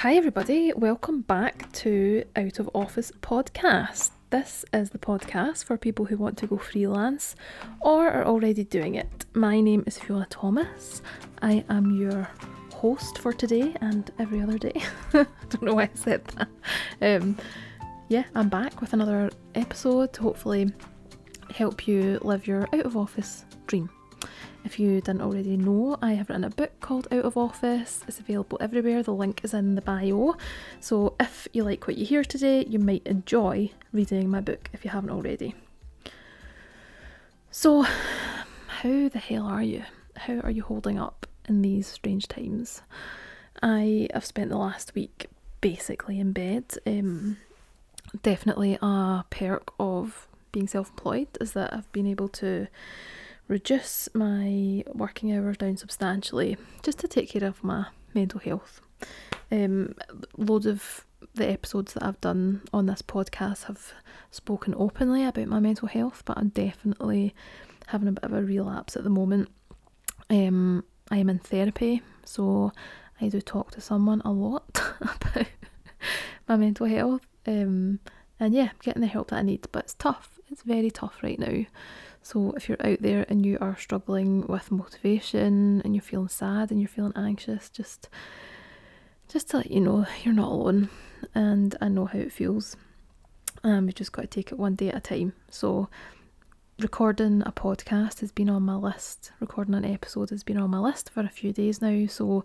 Hi, everybody. Welcome back to Out of Office Podcast. This is the podcast for people who want to go freelance or are already doing it. My name is Fiona Thomas. I am your host for today and every other day. I don't know why I said that. Um, yeah, I'm back with another episode to hopefully help you live your out of office dream. If you didn't already know, I have written a book called Out of Office. It's available everywhere. The link is in the bio. So if you like what you hear today, you might enjoy reading my book if you haven't already. So, how the hell are you? How are you holding up in these strange times? I have spent the last week basically in bed. Um, definitely a perk of being self employed is that I've been able to reduce my working hours down substantially just to take care of my mental health. Um, loads of the episodes that I've done on this podcast have spoken openly about my mental health, but I'm definitely having a bit of a relapse at the moment. Um, I am in therapy, so I do talk to someone a lot about my mental health. Um, and yeah, getting the help that I need, but it's tough. It's very tough right now. So if you're out there and you are struggling with motivation and you're feeling sad and you're feeling anxious, just just to let you know you're not alone and I know how it feels. Um, you've just got to take it one day at a time. So recording a podcast has been on my list. Recording an episode has been on my list for a few days now. So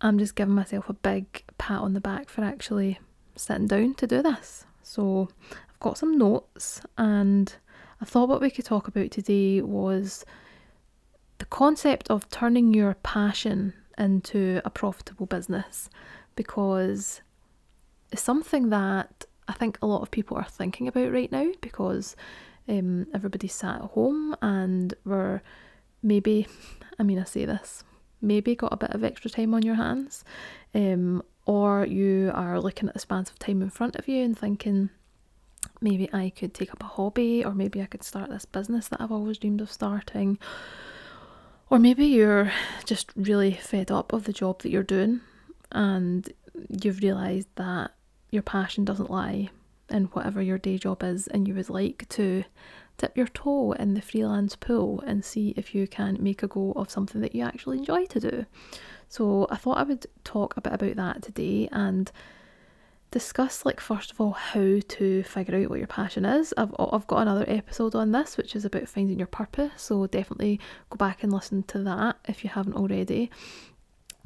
I'm just giving myself a big pat on the back for actually sitting down to do this. So I've got some notes and I thought what we could talk about today was the concept of turning your passion into a profitable business. Because it's something that I think a lot of people are thinking about right now because um, everybody's sat at home and we're maybe, I mean, I say this, maybe got a bit of extra time on your hands, um, or you are looking at the spans of time in front of you and thinking, maybe I could take up a hobby, or maybe I could start this business that I've always dreamed of starting. Or maybe you're just really fed up of the job that you're doing and you've realised that your passion doesn't lie in whatever your day job is, and you would like to dip your toe in the freelance pool and see if you can make a go of something that you actually enjoy to do. So, I thought I would talk a bit about that today and discuss like first of all how to figure out what your passion is. I've I've got another episode on this which is about finding your purpose, so definitely go back and listen to that if you haven't already.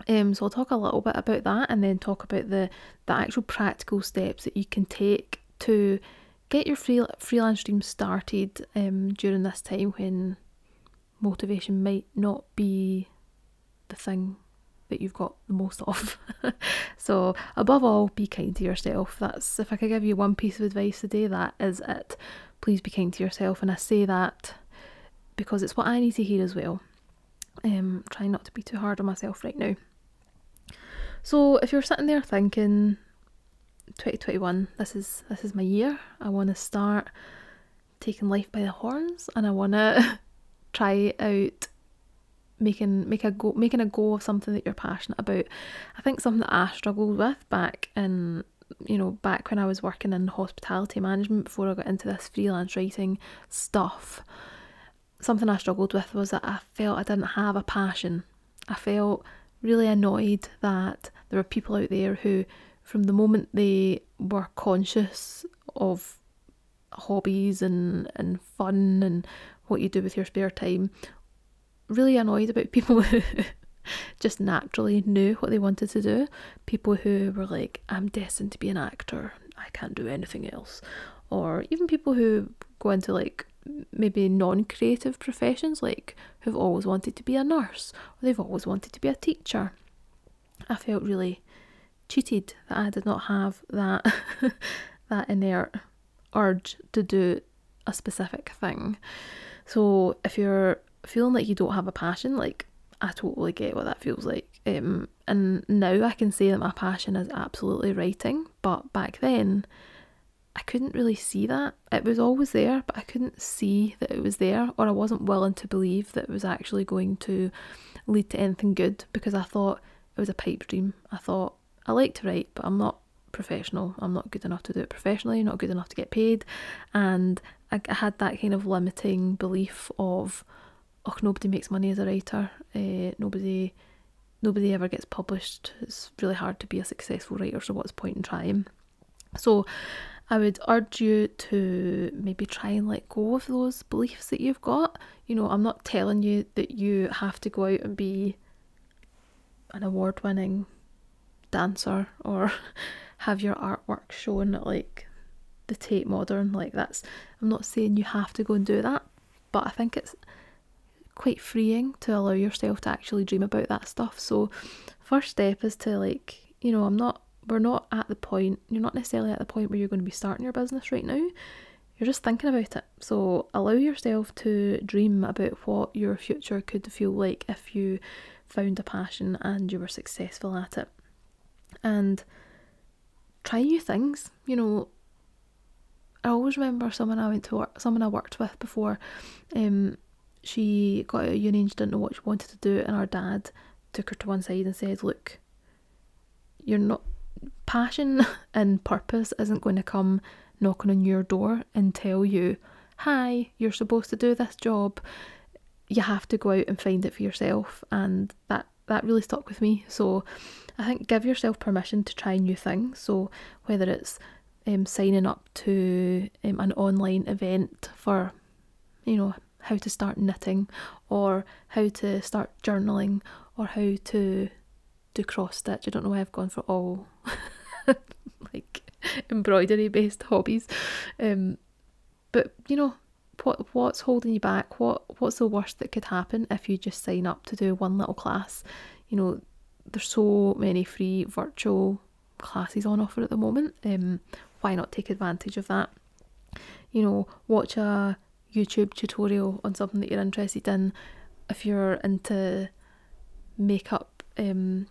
Um, so I'll talk a little bit about that and then talk about the the actual practical steps that you can take to get your free, freelance dream started um, during this time when motivation might not be the thing that you've got the most of. so, above all, be kind to yourself. That's if I could give you one piece of advice today, that is it. Please be kind to yourself, and I say that because it's what I need to hear as well. Um, trying not to be too hard on myself right now. So, if you're sitting there thinking, 2021, this is this is my year. I want to start taking life by the horns, and I want to try out making make a go making a go of something that you're passionate about. I think something that I struggled with back in you know back when I was working in hospitality management before I got into this freelance writing stuff. Something I struggled with was that I felt I didn't have a passion. I felt really annoyed that there were people out there who from the moment they were conscious of hobbies and, and fun and what you do with your spare time really annoyed about people who just naturally knew what they wanted to do. People who were like, I'm destined to be an actor, I can't do anything else. Or even people who go into like maybe non creative professions, like who've always wanted to be a nurse or they've always wanted to be a teacher. I felt really cheated that I did not have that that inert urge to do a specific thing. So if you're feeling like you don't have a passion, like I totally get what that feels like. Um, and now I can say that my passion is absolutely writing, but back then I couldn't really see that. It was always there, but I couldn't see that it was there, or I wasn't willing to believe that it was actually going to lead to anything good because I thought it was a pipe dream. I thought I like to write, but I'm not professional. I'm not good enough to do it professionally, not good enough to get paid. And I, I had that kind of limiting belief of, oh, nobody makes money as a writer. Uh, nobody, nobody ever gets published. It's really hard to be a successful writer. So what's point in trying? So I would urge you to maybe try and let go of those beliefs that you've got. You know, I'm not telling you that you have to go out and be an award winning dancer or have your artwork shown at like the Tate Modern. Like that's I'm not saying you have to go and do that, but I think it's quite freeing to allow yourself to actually dream about that stuff. So first step is to like, you know, I'm not we're not at the point you're not necessarily at the point where you're going to be starting your business right now. You're just thinking about it. So allow yourself to dream about what your future could feel like if you found a passion and you were successful at it. And try new things. You know, I always remember someone I went to work, someone I worked with before. Um, she got out of uni and she didn't know what she wanted to do, and her dad took her to one side and said, "Look, you're not passion and purpose isn't going to come knocking on your door and tell you, "Hi, you're supposed to do this job." You have to go out and find it for yourself, and that that really stuck with me. So I think give yourself permission to try new things. So whether it's um, signing up to um, an online event for, you know, how to start knitting, or how to start journaling, or how to do cross stitch. I don't know why I've gone for all like embroidery based hobbies. Um, but you know, what what's holding you back? What what's the worst that could happen if you just sign up to do one little class? You know, there's so many free virtual classes on offer at the moment. Um, why not take advantage of that? You know, watch a YouTube tutorial on something that you're interested in. If you're into makeup, um,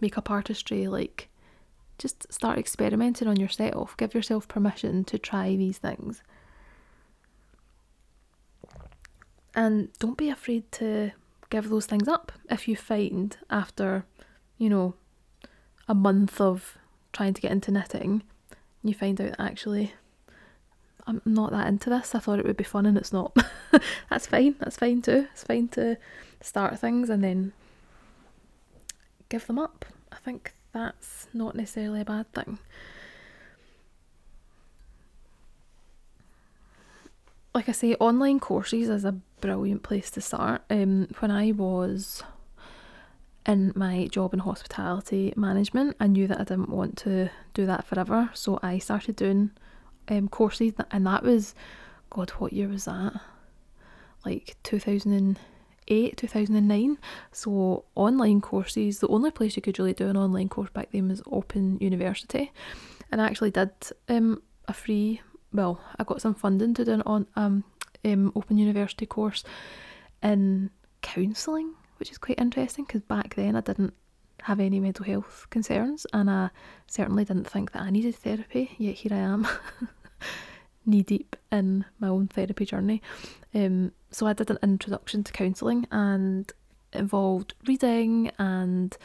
makeup artistry, like just start experimenting on yourself. Give yourself permission to try these things. And don't be afraid to give those things up if you find after, you know, a month of trying to get into knitting, you find out actually I'm not that into this. I thought it would be fun and it's not. that's fine. That's fine too. It's fine to start things and then give them up. I think that's not necessarily a bad thing. Like I say, online courses is a brilliant place to start. Um, when I was in my job in hospitality management, I knew that I didn't want to do that forever, so I started doing um, courses, and that was, God, what year was that? Like 2008, 2009. So, online courses, the only place you could really do an online course back then was Open University, and I actually did um, a free, well, I got some funding to do an on, um, um, Open University course in counselling which is quite interesting because back then I didn't have any mental health concerns and I certainly didn't think that I needed therapy, yet here I am, knee deep in my own therapy journey. Um, so I did an introduction to counselling and involved reading and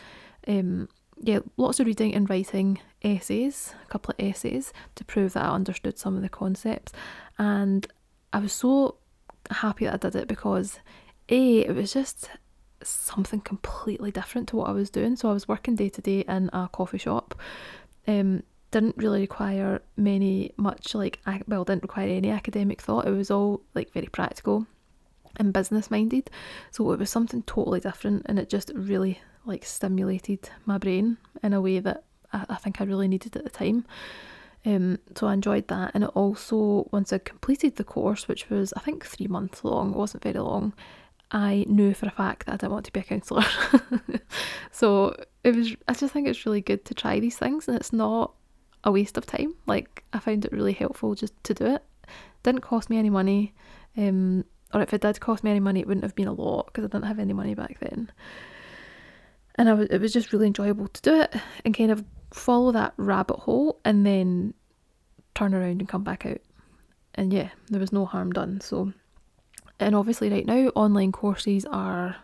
um, yeah, lots of reading and writing essays, a couple of essays to prove that I understood some of the concepts. And I was so happy that I did it because A, it was just something completely different to what I was doing. So I was working day to day in a coffee shop. Um, didn't really require many much like well didn't require any academic thought. It was all like very practical and business minded. So it was something totally different, and it just really like stimulated my brain in a way that I, I think I really needed at the time. Um, so I enjoyed that, and it also once I completed the course, which was I think three months long, it wasn't very long. I knew for a fact that I didn't want to be a counsellor. so it was I just think it's really good to try these things and it's not a waste of time. Like I found it really helpful just to do it. Didn't cost me any money. Um, or if it did cost me any money, it wouldn't have been a lot because I didn't have any money back then. And I was, it was just really enjoyable to do it and kind of follow that rabbit hole and then turn around and come back out. And yeah, there was no harm done. So and obviously, right now, online courses are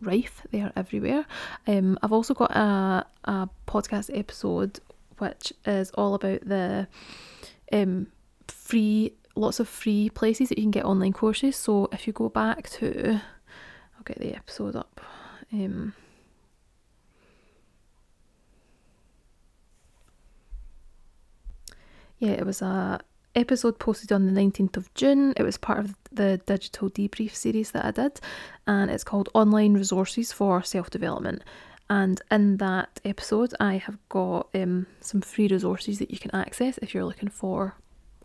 rife, they are everywhere. Um, I've also got a, a podcast episode which is all about the um, free, lots of free places that you can get online courses. So if you go back to, I'll get the episode up. Um, yeah, it was a episode posted on the 19th of June. It was part of the digital debrief series that I did, and it's called Online Resources for Self Development. And in that episode, I have got um, some free resources that you can access if you're looking for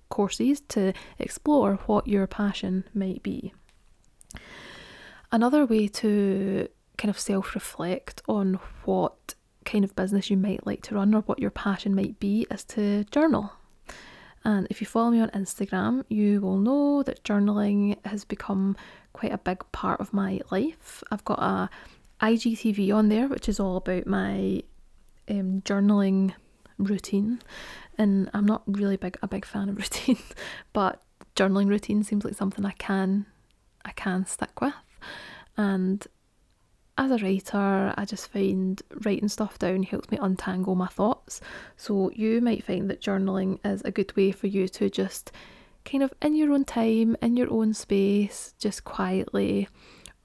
courses to explore what your passion might be. Another way to kind of self reflect on what kind of business you might like to run or what your passion might be is to journal. And if you follow me on Instagram, you will know that journaling has become quite a big part of my life. I've got a IGTV on there, which is all about my um, journaling routine. And I'm not really big a big fan of routine, but journaling routine seems like something I can I can stick with. And as a writer, I just find writing stuff down helps me untangle my thoughts. So you might find that journaling is a good way for you to just kind of in your own time, in your own space, just quietly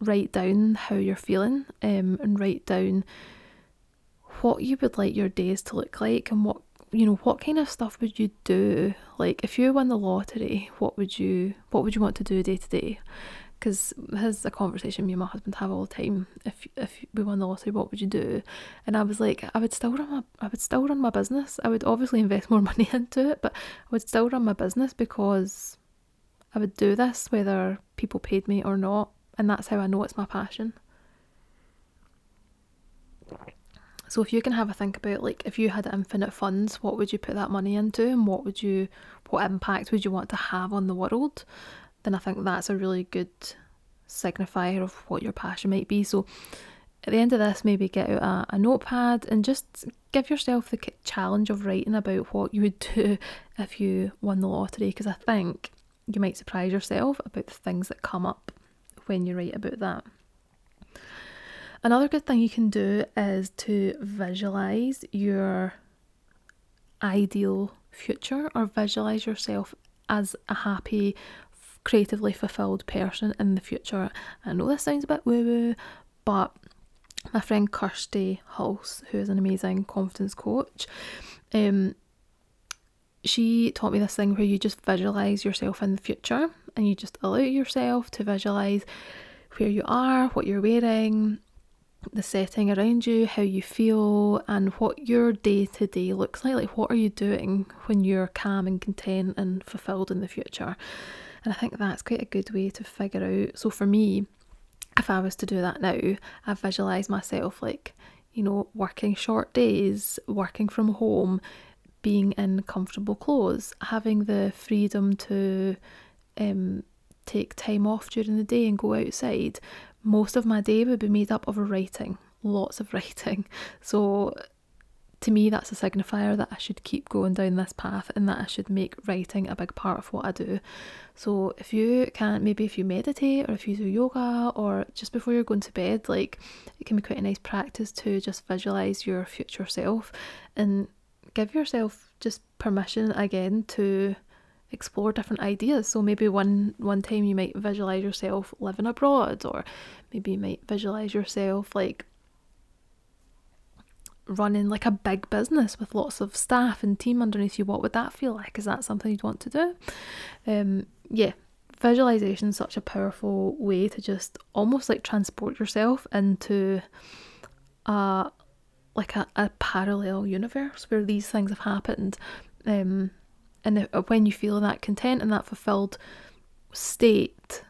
write down how you're feeling um, and write down what you would like your days to look like and what you know what kind of stuff would you do like if you won the lottery what would you what would you want to do day to day because is a conversation me and my husband have all the time. If if we won the lottery, what would you do? And I was like, I would still run my I would still run my business. I would obviously invest more money into it, but I would still run my business because I would do this whether people paid me or not, and that's how I know it's my passion. So if you can have a think about like if you had infinite funds, what would you put that money into and what would you what impact would you want to have on the world? then I think that's a really good signifier of what your passion might be. So at the end of this, maybe get out a, a notepad and just give yourself the challenge of writing about what you would do if you won the lottery, because I think you might surprise yourself about the things that come up when you write about that. Another good thing you can do is to visualize your ideal future or visualize yourself as a happy, creatively fulfilled person in the future. I know this sounds a bit woo woo, but my friend Kirsty Hulse, who is an amazing confidence coach, um, she taught me this thing where you just visualize yourself in the future and you just allow yourself to visualize where you are, what you're wearing, the setting around you, how you feel, and what your day to day looks like. Like, what are you doing when you're calm and content and fulfilled in the future? And I think that's quite a good way to figure out. So for me, if I was to do that now, I visualise myself like, you know, working short days, working from home, being in comfortable clothes, having the freedom to um, take time off during the day and go outside. Most of my day would be made up of writing, lots of writing. So to me, that's a signifier that I should keep going down this path and that I should make writing a big part of what I do. So, if you can, maybe if you meditate or if you do yoga or just before you're going to bed, like it can be quite a nice practice to just visualize your future self and give yourself just permission again to explore different ideas. So maybe one one time you might visualize yourself living abroad or maybe you might visualize yourself like running like a big business with lots of staff and team underneath you, what would that feel like? Is that something you'd want to do? Um, yeah, visualization is such a powerful way to just almost like transport yourself into a like a, a parallel universe where these things have happened. Um, and if, uh, when you feel that content and that fulfilled state,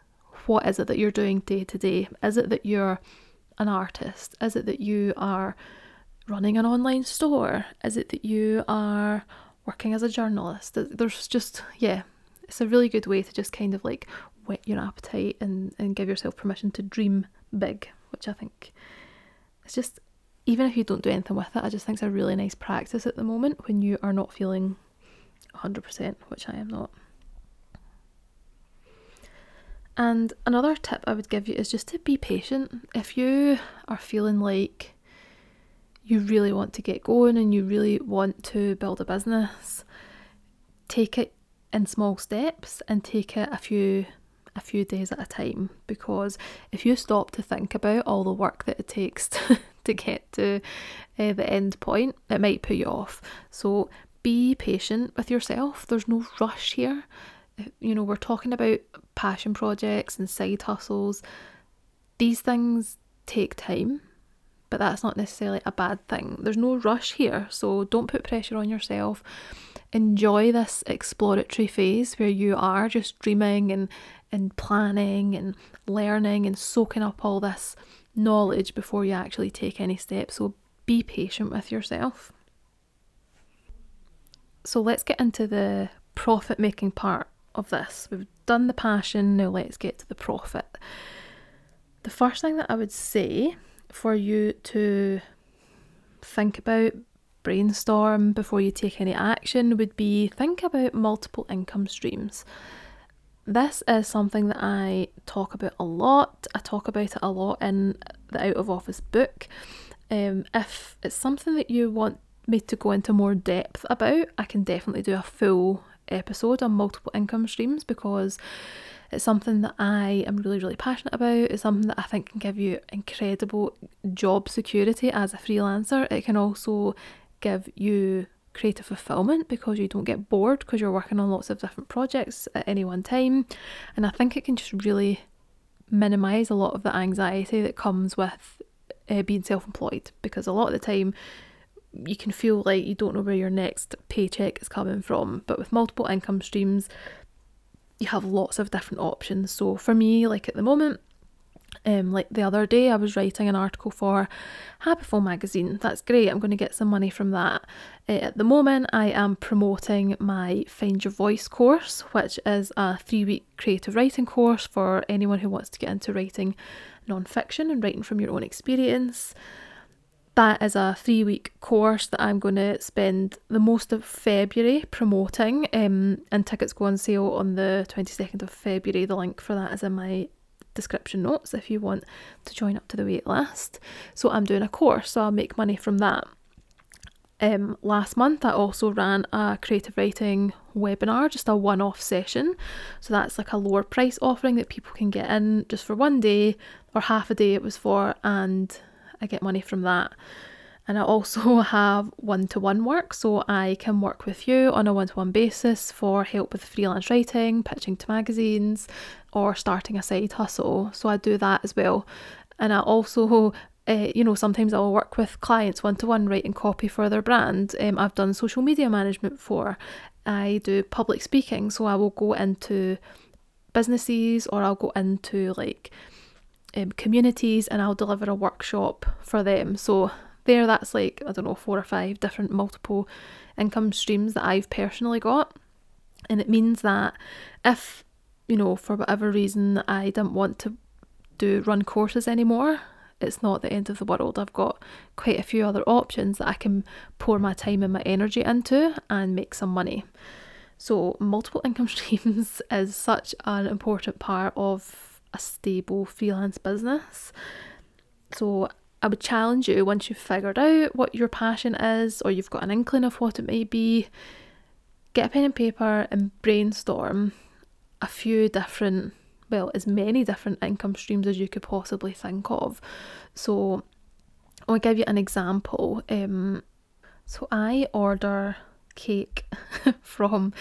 what is it that you're doing day to day? Is it that you're an artist? Is it that you are running an online store? Is it that you are working as a journalist? There's just, yeah, it's a really good way to just kind of like whet your appetite and, and give yourself permission to dream big, which I think it's just, even if you don't do anything with it, I just think it's a really nice practice at the moment when you are not feeling 100%, which I am not. And another tip I would give you is just to be patient. If you are feeling like you really want to get going and you really want to build a business, take it in small steps and take it a few a few days at a time because if you stop to think about all the work that it takes to, to get to uh, the end point, it might put you off. So be patient with yourself. There's no rush here. Uh, you know, we're talking about passion projects and side hustles. These things take time, but that's not necessarily a bad thing. There's no rush here, so don't put pressure on yourself. Enjoy this exploratory phase where you are just dreaming and and planning and learning and soaking up all this knowledge before you actually take any steps. So be patient with yourself. So let's get into the profit making part of this. We've done the passion, now let's get to the profit. The first thing that I would say for you to think about, brainstorm before you take any action would be think about multiple income streams. This is something that I talk about a lot. I talk about it a lot in the Out of Office book. Um, if it's something that you want me to go into more depth about, I can definitely do a full episode on multiple income streams because it's something that I am really, really passionate about. It's something that I think can give you incredible job security as a freelancer. It can also give you creative fulfillment because you don't get bored because you're working on lots of different projects at any one time. And I think it can just really minimize a lot of the anxiety that comes with uh, being self employed because a lot of the time you can feel like you don't know where your next paycheck is coming from. But with multiple income streams, you have lots of different options. So for me, like at the moment, um, like the other day, I was writing an article for Happiful magazine. That's great. I'm going to get some money from that. Uh, at the moment, I am promoting my Find Your Voice course, which is a three week creative writing course for anyone who wants to get into writing non-fiction and writing from your own experience. That is a three week course that I'm going to spend the most of February promoting, um, and tickets go on sale on the 22nd of February. The link for that is in my description notes if you want to join up to the wait list. So I'm doing a course, so I'll make money from that. Um, last month, I also ran a creative writing webinar, just a one off session. So that's like a lower price offering that people can get in just for one day or half a day it was for, and I get money from that. And I also have one to one work, so I can work with you on a one to one basis for help with freelance writing, pitching to magazines, or starting a side hustle. So I do that as well. And I also uh, you know, sometimes I'll work with clients one to one writing copy for their brand. Um, I've done social media management for. I do public speaking, so I will go into businesses or I'll go into like um, communities and I'll deliver a workshop for them. So there that's like I don't know four or five different multiple income streams that I've personally got. And it means that if you know for whatever reason I didn't want to do run courses anymore it's not the end of the world. I've got quite a few other options that I can pour my time and my energy into and make some money. So multiple income streams is such an important part of a stable freelance business so I would challenge you once you've figured out what your passion is or you've got an inkling of what it may be, get a pen and paper and brainstorm a few different, well, as many different income streams as you could possibly think of. So I'll give you an example. Um, so I order cake from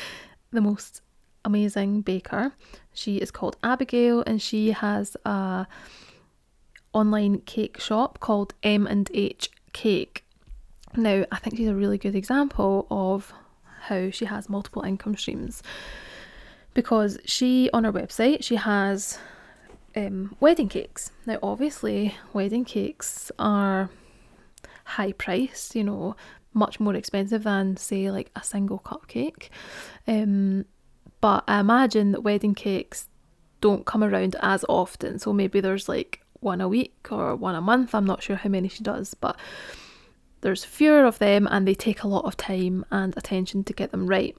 the most amazing baker. She is called Abigail and she has a online cake shop called M and H Cake. Now, I think she's a really good example of how she has multiple income streams because she on her website she has um, wedding cakes. Now, obviously, wedding cakes are high price, you know, much more expensive than say like a single cupcake. Um, but I imagine that wedding cakes don't come around as often, so maybe there's like one a week or one a month. I'm not sure how many she does, but there's fewer of them and they take a lot of time and attention to get them right.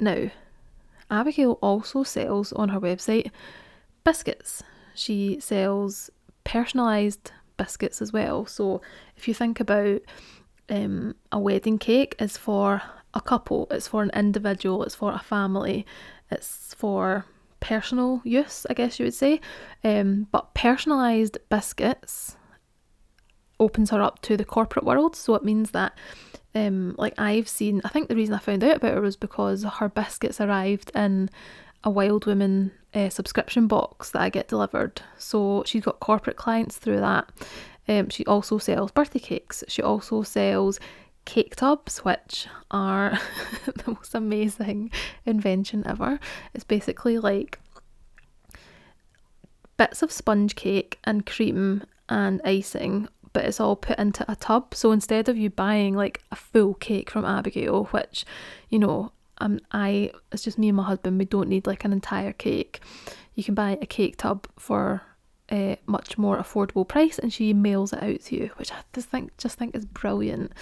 Now, Abigail also sells on her website biscuits. She sells personalised biscuits as well. So if you think about um, a wedding cake is for a couple, it's for an individual, it's for a family, it's for personal use, I guess you would say. Um, but personalised biscuits opens her up to the corporate world. So it means that, um, like I've seen, I think the reason I found out about her was because her biscuits arrived in a Wild Woman uh, subscription box that I get delivered. So she's got corporate clients through that. Um, she also sells birthday cakes. She also sells cake tubs, which are the most amazing invention ever. It's basically like bits of sponge cake and cream and icing, but it's all put into a tub. So instead of you buying like a full cake from Abigail, which, you know, um, I it's just me and my husband, we don't need like an entire cake. You can buy a cake tub for a much more affordable price and she mails it out to you, which I just think just think is brilliant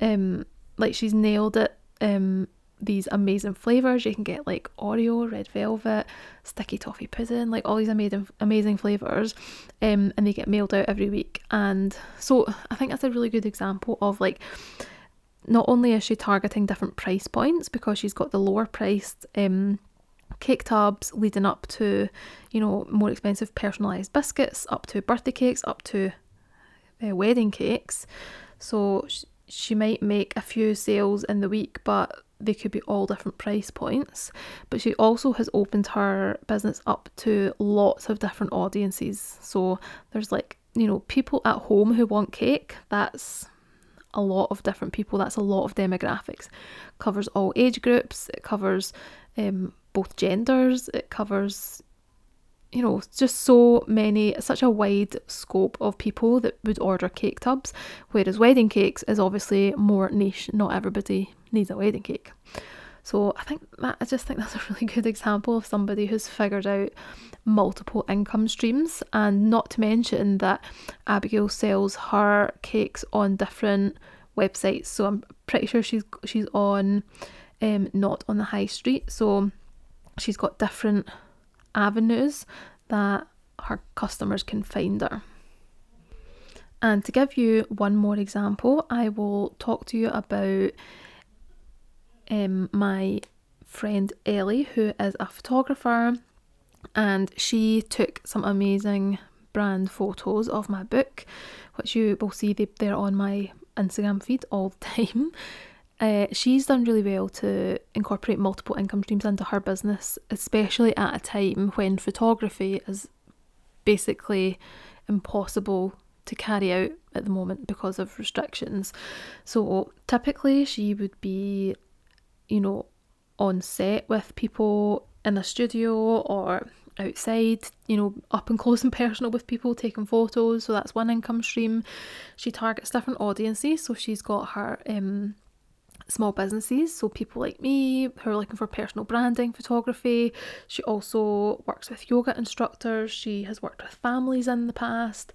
um like she's nailed it um these amazing flavors. You can get like oreo red velvet sticky toffee pudding like all these amazing amazing flavors um and they get mailed out every week. And so i think that's a really good example of like not only is she targeting different price points because she's got the lower priced um cake tubs leading up to you know more expensive personalized biscuits up to birthday cakes up to uh, wedding cakes. So she might make a few sales in the week, but they could be all different price points. But she also has opened her business up to lots of different audiences. So there's like, you know, people at home who want cake. That's a lot of different people. That's a lot of demographics. covers all age groups. It covers um, both genders. It covers you know, just so many, such a wide scope of people that would order cake tubs, whereas wedding cakes is obviously more niche. Not everybody needs a wedding cake. So I think that I just think that's a really good example of somebody who's figured out multiple income streams, and not to mention that Abigail sells her cakes on different websites. So I'm pretty sure she's she's on, um, not on the high street. So she's got different avenues that her customers can find her. And to give you one more example, I will talk to you about um, my friend Ellie, who is a photographer, and she took some amazing brand photos of my book, which you will see they're on my Instagram feed all the time. Uh, she's done really well to incorporate multiple income streams into her business, especially at a time when photography is basically impossible to carry out at the moment because of restrictions. So typically, she would be, you know, on set with people in a studio or outside, you know, up and close and personal with people taking photos. So that's one income stream. She targets different audiences. So she's got her um, small businesses, so people like me who are looking for personal branding photography. She also works with yoga instructors, she has worked with families in the past.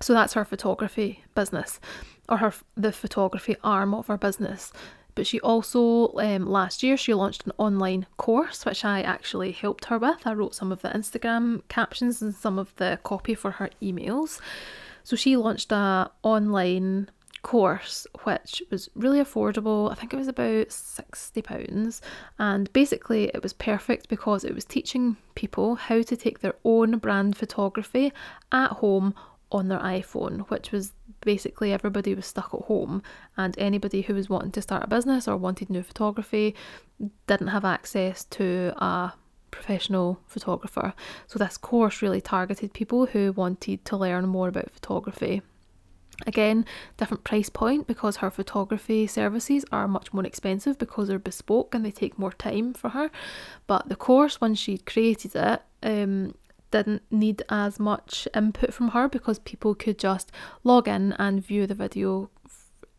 So that's her photography business, or her the photography arm of her business. But she also um, last year she launched an online course which I actually helped her with. I wrote some of the Instagram captions and some of the copy for her emails. So she launched a online course, which was really affordable. I think it was about £60. And basically, it was perfect because it was teaching people how to take their own brand photography at home on their iPhone, which was basically everybody was stuck at home, and anybody who was wanting to start a business or wanted new photography didn't have access to a professional photographer. So, this course really targeted people who wanted to learn more about photography. Again, different price point because her photography services are much more expensive because they're bespoke and they take more time for her. But the course, when she created it, um, didn't need as much input from her because people could just log in and view the video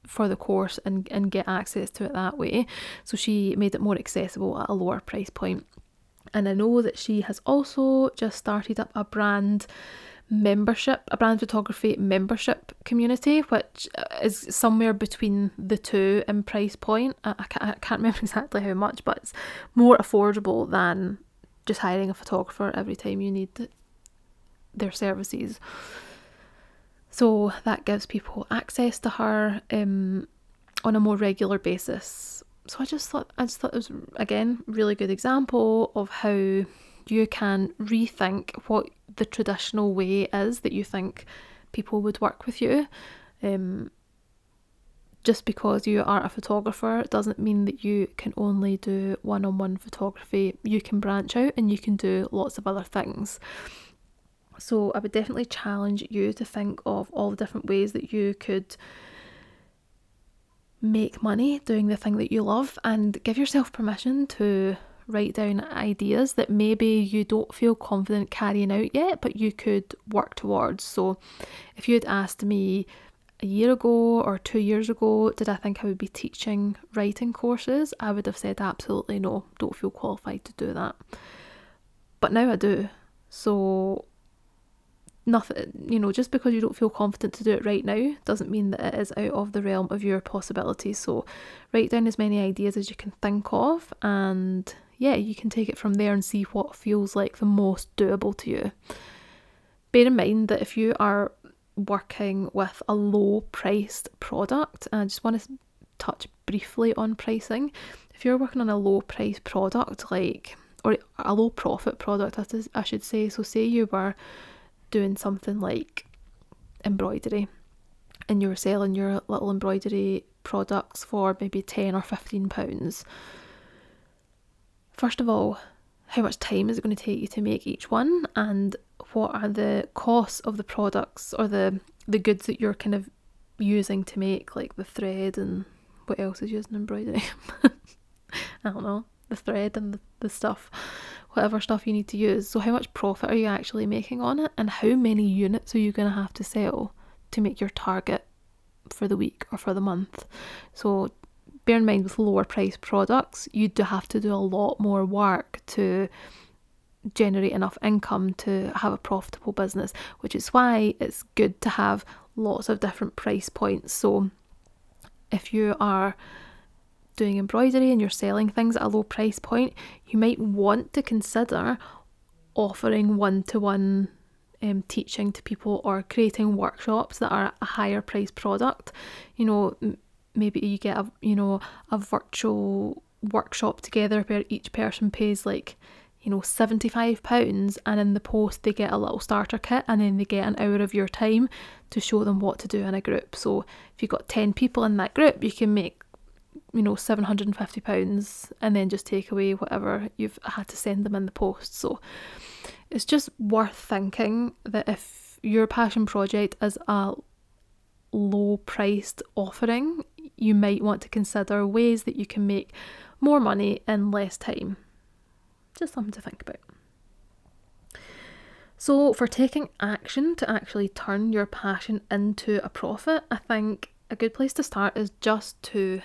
for the course and, and get access to it that way. So she made it more accessible at a lower price point. And I know that she has also just started up a brand membership, a brand photography membership community, which uh, is somewhere between the two in price point. I, I, can't, I can't remember exactly how much, but it's more affordable than just hiring a photographer every time you need their services. So that gives people access to her um, on a more regular basis. So I just thought I just thought it was again really good example of how you can rethink what the traditional way is that you think people would work with you. Um, just because you are a photographer doesn't mean that you can only do one on one photography. You can branch out and you can do lots of other things. So I would definitely challenge you to think of all the different ways that you could make money doing the thing that you love and give yourself permission to write down ideas that maybe you don't feel confident carrying out yet, but you could work towards. So if you had asked me a year ago or two years ago, did I think I would be teaching writing courses? I would have said absolutely no, don't feel qualified to do that. But now I do. So nothing, you know, just because you don't feel confident to do it right now doesn't mean that it is out of the realm of your possibilities. So, write down as many ideas as you can think of, and yeah, you can take it from there and see what feels like the most doable to you. Bear in mind that if you are working with a low priced product, and I just want to touch briefly on pricing. If you're working on a low price product, like or a low profit product, I should say. So, say you were doing something like embroidery and you're selling your little embroidery products for maybe 10 or 15 pounds first of all how much time is it going to take you to make each one and what are the costs of the products or the the goods that you're kind of using to make like the thread and what else is used in embroidery i don't know the thread and the, the stuff whatever stuff you need to use. So, how much profit are you actually making on it, and how many units are you going to have to sell to make your target for the week or for the month? So, bear in mind with lower price products, you do have to do a lot more work to generate enough income to have a profitable business, which is why it's good to have lots of different price points. So, if you are doing embroidery and you're selling things at a low price point, you might want to consider offering one to one teaching to people or creating workshops that are a higher price product. You know, maybe you get a you know a virtual workshop together where each person pays like you know 75 pounds and in the post they get a little starter kit and then they get an hour of your time to show them what to do in a group so if you've got 10 people in that group you can make you know, £750 and then just take away whatever you've had to send them in the post. So it's just worth thinking that if your passion project is a low priced offering, you might want to consider ways that you can make more money in less time. Just something to think about. So, for taking action to actually turn your passion into a profit, I think a good place to start is just to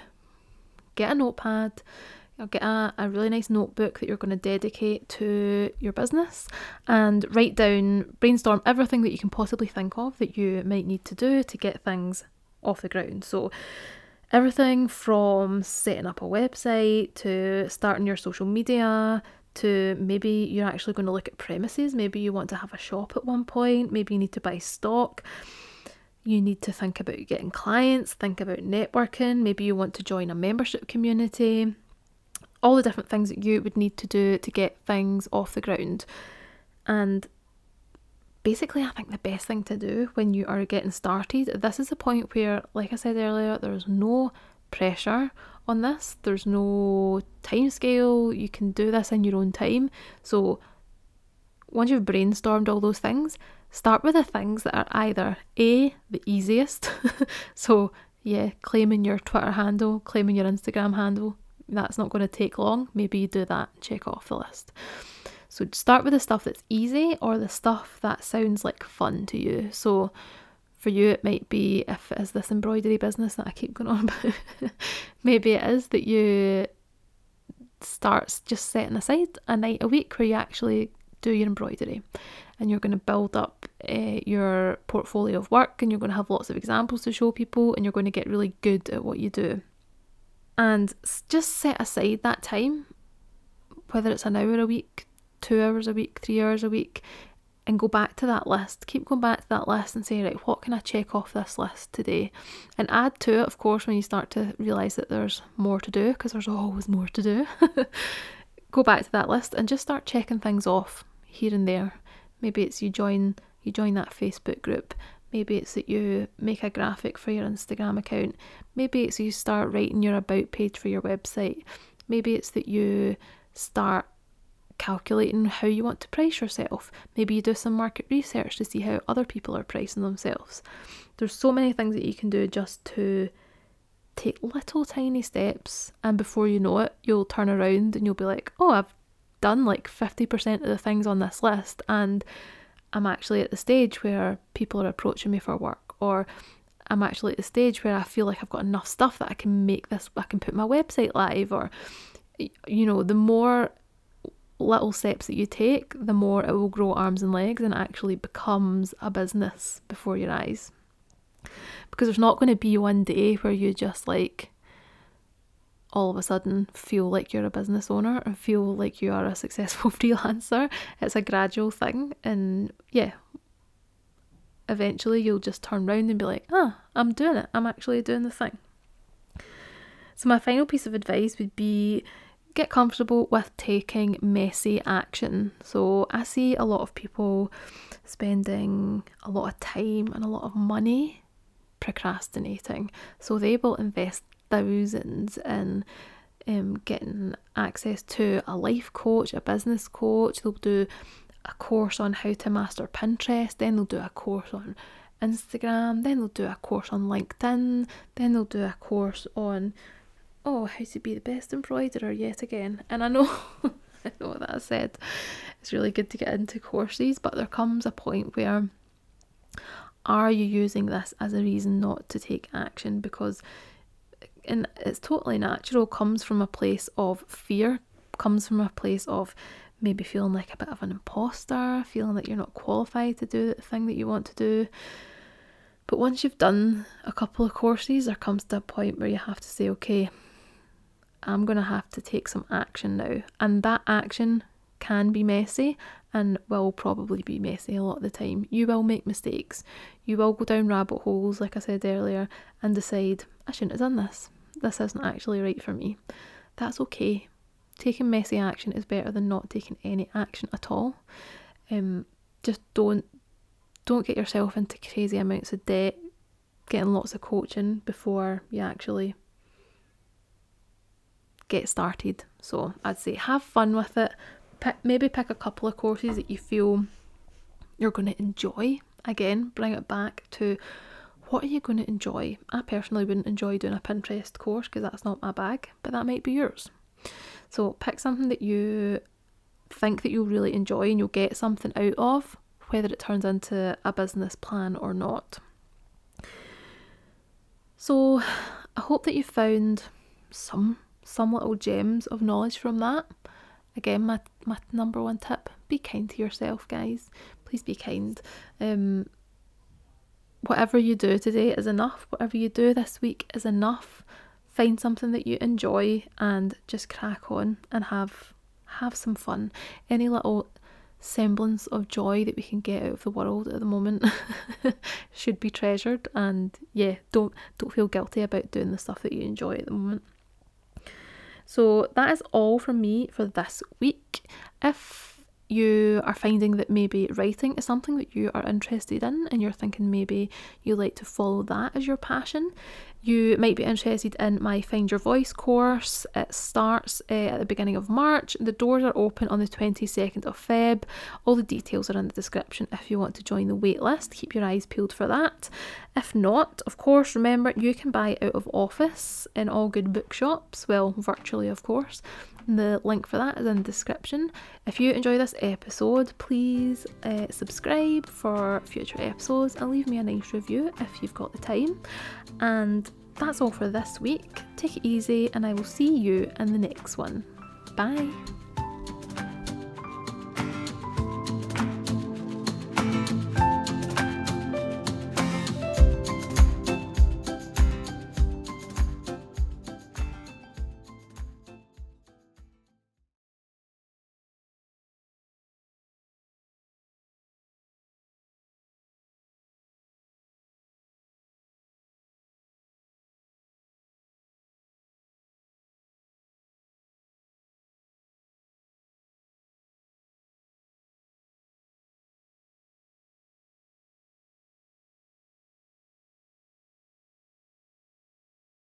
get a notepad, You'll get a, a really nice notebook that you're going to dedicate to your business and write down, brainstorm everything that you can possibly think of that you might need to do to get things off the ground. So, everything from setting up a website to starting your social media to maybe you're actually going to look at premises. Maybe you want to have a shop at one point, maybe you need to buy stock you need to think about getting clients, think about networking, maybe you want to join a membership community, all the different things that you would need to do to get things off the ground. And basically, I think the best thing to do when you are getting started, this is the point where, like I said earlier, there's no pressure on this, there's no time scale, you can do this in your own time. So, once you've brainstormed all those things, Start with the things that are either A, the easiest. so, yeah, claiming your Twitter handle, claiming your Instagram handle, that's not going to take long. Maybe you do that and check off the list. So, start with the stuff that's easy or the stuff that sounds like fun to you. So, for you, it might be if it is this embroidery business that I keep going on about, maybe it is that you start just setting aside a night a week where you actually do your embroidery and you're going to build up uh, your portfolio of work and you're going to have lots of examples to show people and you're going to get really good at what you do. And just set aside that time, whether it's an hour a week, two hours a week, three hours a week, and go back to that list. Keep going back to that list and say, right, what can I check off this list today? And add to it, of course, when you start to realise that there's more to do, because there's always more to do. go back to that list and just start checking things off here and there. Maybe it's you join you join that Facebook group. Maybe it's that you make a graphic for your Instagram account. Maybe it's you start writing your about page for your website. Maybe it's that you start calculating how you want to price yourself. Maybe you do some market research to see how other people are pricing themselves. There's so many things that you can do just to take little tiny steps, and before you know it, you'll turn around and you'll be like, oh, I've done like 50% of the things on this list, and I'm actually at the stage where people are approaching me for work, or I'm actually at the stage where I feel like I've got enough stuff that I can make this, I can put my website live, or you know, the more little steps that you take, the more it will grow arms and legs and actually becomes a business before your eyes. Because there's not going to be one day where you just like all of a sudden feel like you're a business owner and feel like you are a successful freelancer. It's a gradual thing, and yeah, eventually you'll just turn around and be like, ah, I'm doing it, I'm actually doing the thing. So, my final piece of advice would be get comfortable with taking messy action. So I see a lot of people spending a lot of time and a lot of money procrastinating. So they will invest thousands in um, getting access to a life coach, a business coach. They'll do a course on how to master Pinterest, then they'll do a course on Instagram, then they'll do a course on LinkedIn, then they'll do a course on oh, how to be the best embroiderer yet again. And I know, I know that I said it's really good to get into courses, but there comes a point where are you using this as a reason not to take action? Because and it's totally natural, comes from a place of fear, comes from a place of maybe feeling like a bit of an imposter, feeling that you're not qualified to do the thing that you want to do. But once you've done a couple of courses, there comes to a point where you have to say, okay, I'm going to have to take some action now. And that action can be messy and will probably be messy a lot of the time. You will make mistakes. You will go down rabbit holes, like I said earlier, and decide, I shouldn't have done this. This isn't actually right for me. That's okay. Taking messy action is better than not taking any action at all. Um, just don't don't get yourself into crazy amounts of debt, getting lots of coaching before you actually get started. So I'd say have fun with it. Pick, maybe pick a couple of courses that you feel you're going to enjoy. Again, bring it back to what are you going to enjoy? I personally wouldn't enjoy doing a Pinterest course because that's not my bag, but that might be yours. So pick something that you think that you'll really enjoy and you'll get something out of, whether it turns into a business plan or not. So I hope that you found some some little gems of knowledge from that. Again, my, my number one tip be kind to yourself, guys. Please be kind. Um, whatever you do today is enough. Whatever you do this week is enough. Find something that you enjoy and just crack on and have have some fun. Any little semblance of joy that we can get out of the world at the moment should be treasured and yeah don't don't feel guilty about doing the stuff that you enjoy at the moment so that is all from me for this week. If you are finding that maybe writing is something that you are interested in and you're thinking maybe you like to follow that as your passion, you might be interested in my Find Your Voice course. It starts uh, at the beginning of March. The doors are open on the 22nd of Feb. All the details are in the description if you want to join the waitlist. Keep your eyes peeled for that. If not, of course, remember you can buy out of office in all good bookshops, well, virtually, of course. The link for that is in the description. If you enjoy this episode, please uh, subscribe for future episodes and leave me a nice review if you've got the time. And that's all for this week. Take it easy, and I will see you in the next one. Bye.